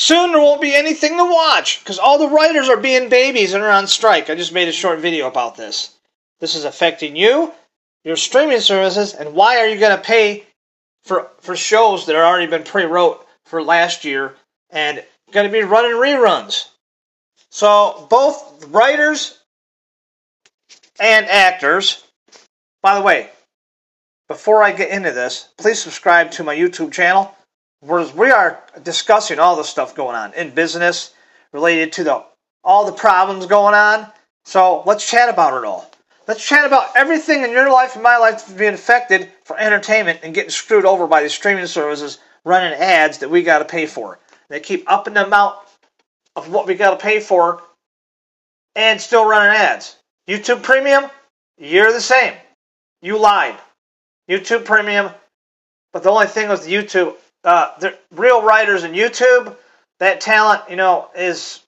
soon there won't be anything to watch because all the writers are being babies and are on strike. I just made a short video about this. This is affecting you, your streaming services, and why are you going to pay for for shows that have already been pre-wrote for last year and going to be running reruns? So both writers and actors. By the way, before I get into this, please subscribe to my YouTube channel. Where we are discussing all the stuff going on in business related to the all the problems going on. So let's chat about it all. Let's chat about everything in your life and my life being affected for entertainment and getting screwed over by these streaming services running ads that we got to pay for. They keep upping the amount of what we got to pay for and still running ads. YouTube Premium, you're the same. You lied. YouTube Premium, but the only thing with YouTube, uh, the real writers in YouTube, that talent, you know, is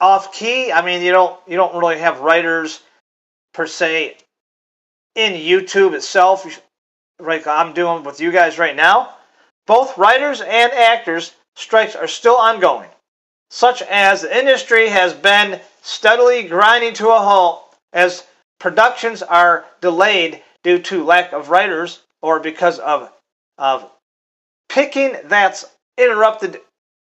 off key. I mean, you don't you don't really have writers per se in YouTube itself, like I'm doing with you guys right now. Both writers and actors strikes are still ongoing, such as the industry has been steadily grinding to a halt as productions are delayed due to lack of writers or because of of picking that's interrupted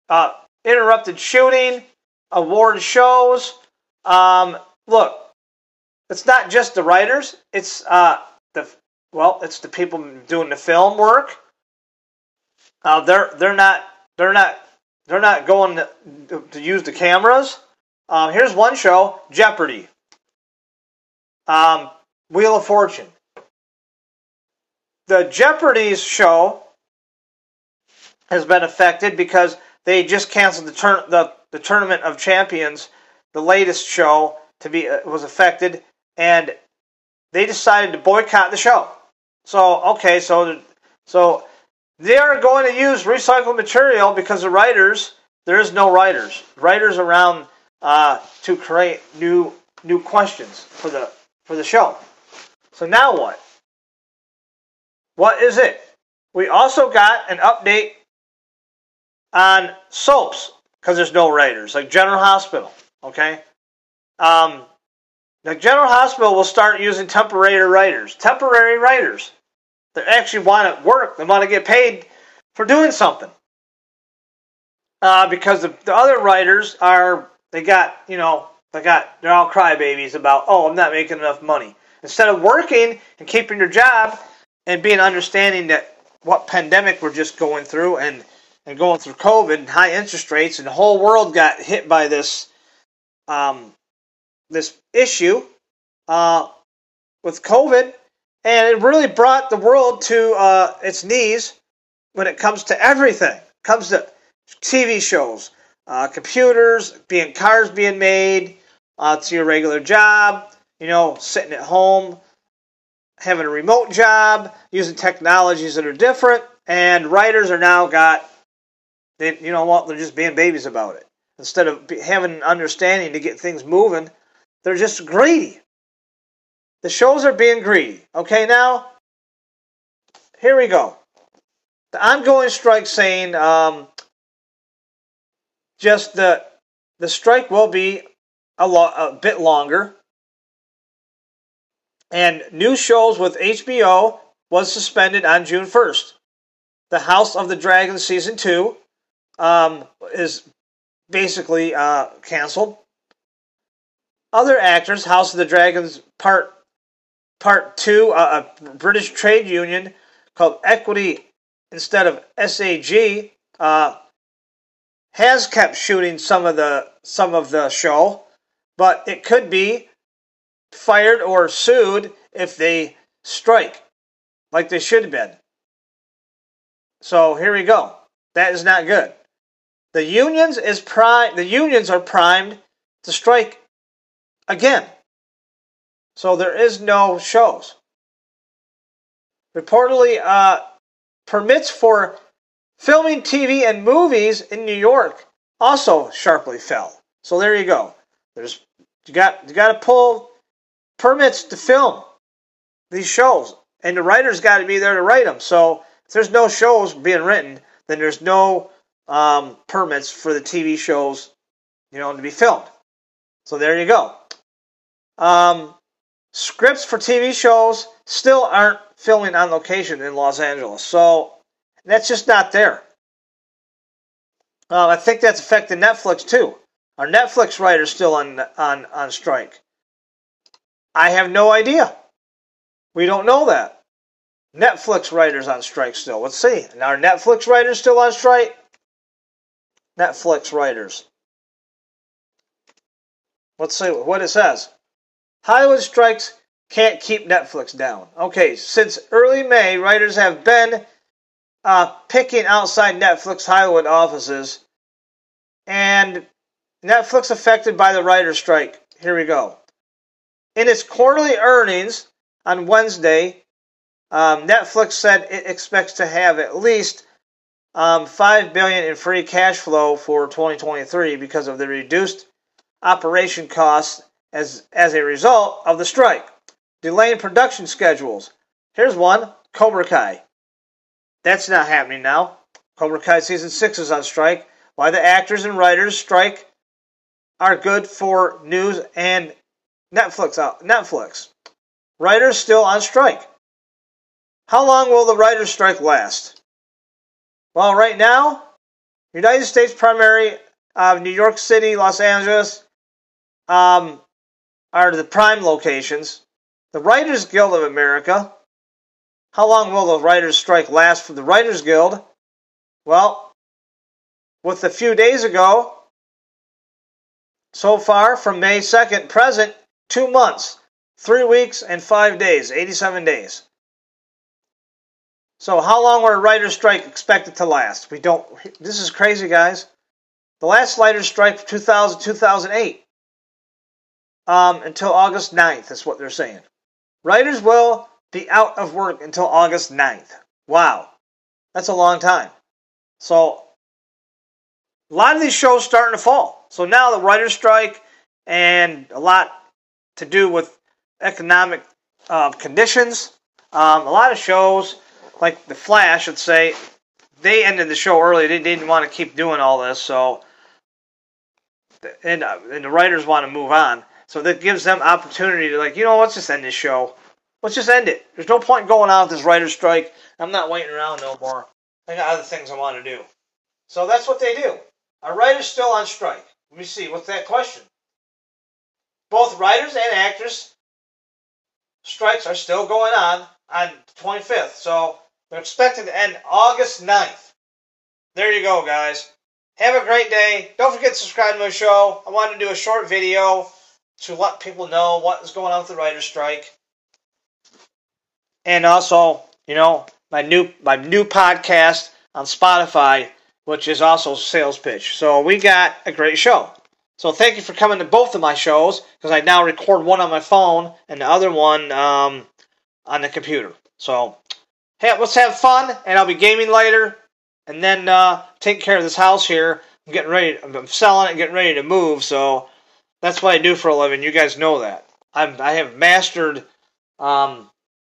uh, interrupted shooting, award shows. Um, look, it's not just the writers. It's uh, the well, it's the people doing the film work. Uh, they're they're not they're not they're not going to, to use the cameras. Um, here's one show, Jeopardy. Um, Wheel of Fortune. The Jeopardy's show has been affected because they just canceled the, turn the, the tournament of champions. The latest show to be uh, was affected and they decided to boycott the show. So okay, so so they are going to use recycled material because the writers there is no writers writers around uh, to create new new questions for the for the show. So now what? What is it? We also got an update on soaps because there's no writers like General Hospital. Okay. Um, the General Hospital will start using temporary writers. Temporary writers. They actually want to work. They want to get paid for doing something. Uh, because the, the other writers are, they got, you know, they got, they're all crybabies about, oh, I'm not making enough money. Instead of working and keeping your job and being understanding that what pandemic we're just going through and, and going through COVID and high interest rates and the whole world got hit by this um, this issue uh, with COVID, and it really brought the world to uh, its knees when it comes to everything. It comes to TV shows, uh, computers, being cars being made, uh, to your regular job, you know, sitting at home, having a remote job, using technologies that are different, and writers are now got, they, you know what, they're just being babies about it. Instead of having an understanding to get things moving, they're just greedy. The shows are being greedy. Okay, now, here we go. The ongoing strike saying um, just the the strike will be a, lo- a bit longer. And new shows with HBO was suspended on June 1st. The House of the Dragon season 2 um, is basically uh, canceled. Other actors, House of the Dragons Part Part Two, uh, a British trade union called Equity instead of SAG, uh, has kept shooting some of the some of the show, but it could be fired or sued if they strike, like they should have been. So here we go. That is not good. The unions is prime. The unions are primed to strike again. So there is no shows. Reportedly, uh, permits for filming TV and movies in New York also sharply fell. So there you go. There's you got you got to pull permits to film these shows, and the writers got to be there to write them. So if there's no shows being written, then there's no um, permits for the TV shows, you know, to be filmed. So there you go. Um, scripts for TV shows still aren't filming on location in Los Angeles, so that's just not there. Uh, I think that's affected Netflix too. Are Netflix writers still on on on strike? I have no idea. We don't know that. Netflix writers on strike still. Let's see. Are Netflix writers still on strike? Netflix writers. Let's see what it says. Hollywood strikes can't keep Netflix down. Okay, since early May, writers have been uh, picking outside Netflix Hollywood offices, and Netflix affected by the writer's strike. Here we go. In its quarterly earnings on Wednesday, um, Netflix said it expects to have at least um, five billion in free cash flow for 2023 because of the reduced operation costs as as a result of the strike, delaying production schedules. Here's one: Cobra Kai. That's not happening now. Cobra Kai season six is on strike. Why the actors and writers strike are good for news and Netflix out Netflix. Writers still on strike. How long will the writers strike last? Well, right now, United States primary of New York City, Los Angeles um, are the prime locations. The Writers Guild of America how long will the writers' strike last for the Writers Guild? Well, with a few days ago, so far from May 2nd, present, two months, three weeks, and five days, 87 days. So, how long were writer's strike expected to last? We don't. This is crazy, guys. The last writer's strike 2000 2008 um, until August 9th is what they're saying. Writers will be out of work until August 9th. Wow. That's a long time. So, a lot of these shows starting to fall. So now the writer's strike and a lot to do with economic uh, conditions. Um, a lot of shows, like The Flash, let's say, they ended the show early. They didn't want to keep doing all this, so and, uh, and the writers want to move on. So that gives them opportunity to like, you know, let's just end this show. Let's just end it. There's no point going on with this writer's strike. I'm not waiting around no more. I got other things I want to do. So that's what they do. Are writers still on strike? Let me see. What's that question? Both writers and actors strikes are still going on on 25th. So they're expected to end August 9th. There you go, guys. Have a great day. Don't forget to subscribe to my show. I wanted to do a short video to let people know what is going on with the writer's strike and also, you know, my new my new podcast on Spotify, which is also sales pitch. So we got a great show. So thank you for coming to both of my shows because I now record one on my phone and the other one um, on the computer. So hey, let's have fun, and I'll be gaming later, and then uh, taking care of this house here. I'm getting ready. I'm selling it, getting ready to move. So that's what I do for a living. You guys know that. I'm I have mastered um,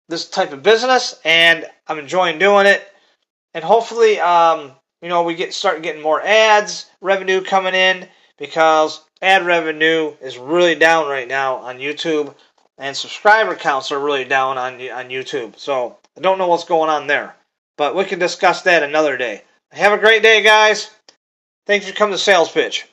this type of business, and I'm enjoying doing it. And hopefully, um, you know, we get start getting more ads revenue coming in because ad revenue is really down right now on YouTube, and subscriber counts are really down on on YouTube. So I don't know what's going on there, but we can discuss that another day. Have a great day, guys. Thanks for coming to Sales Pitch.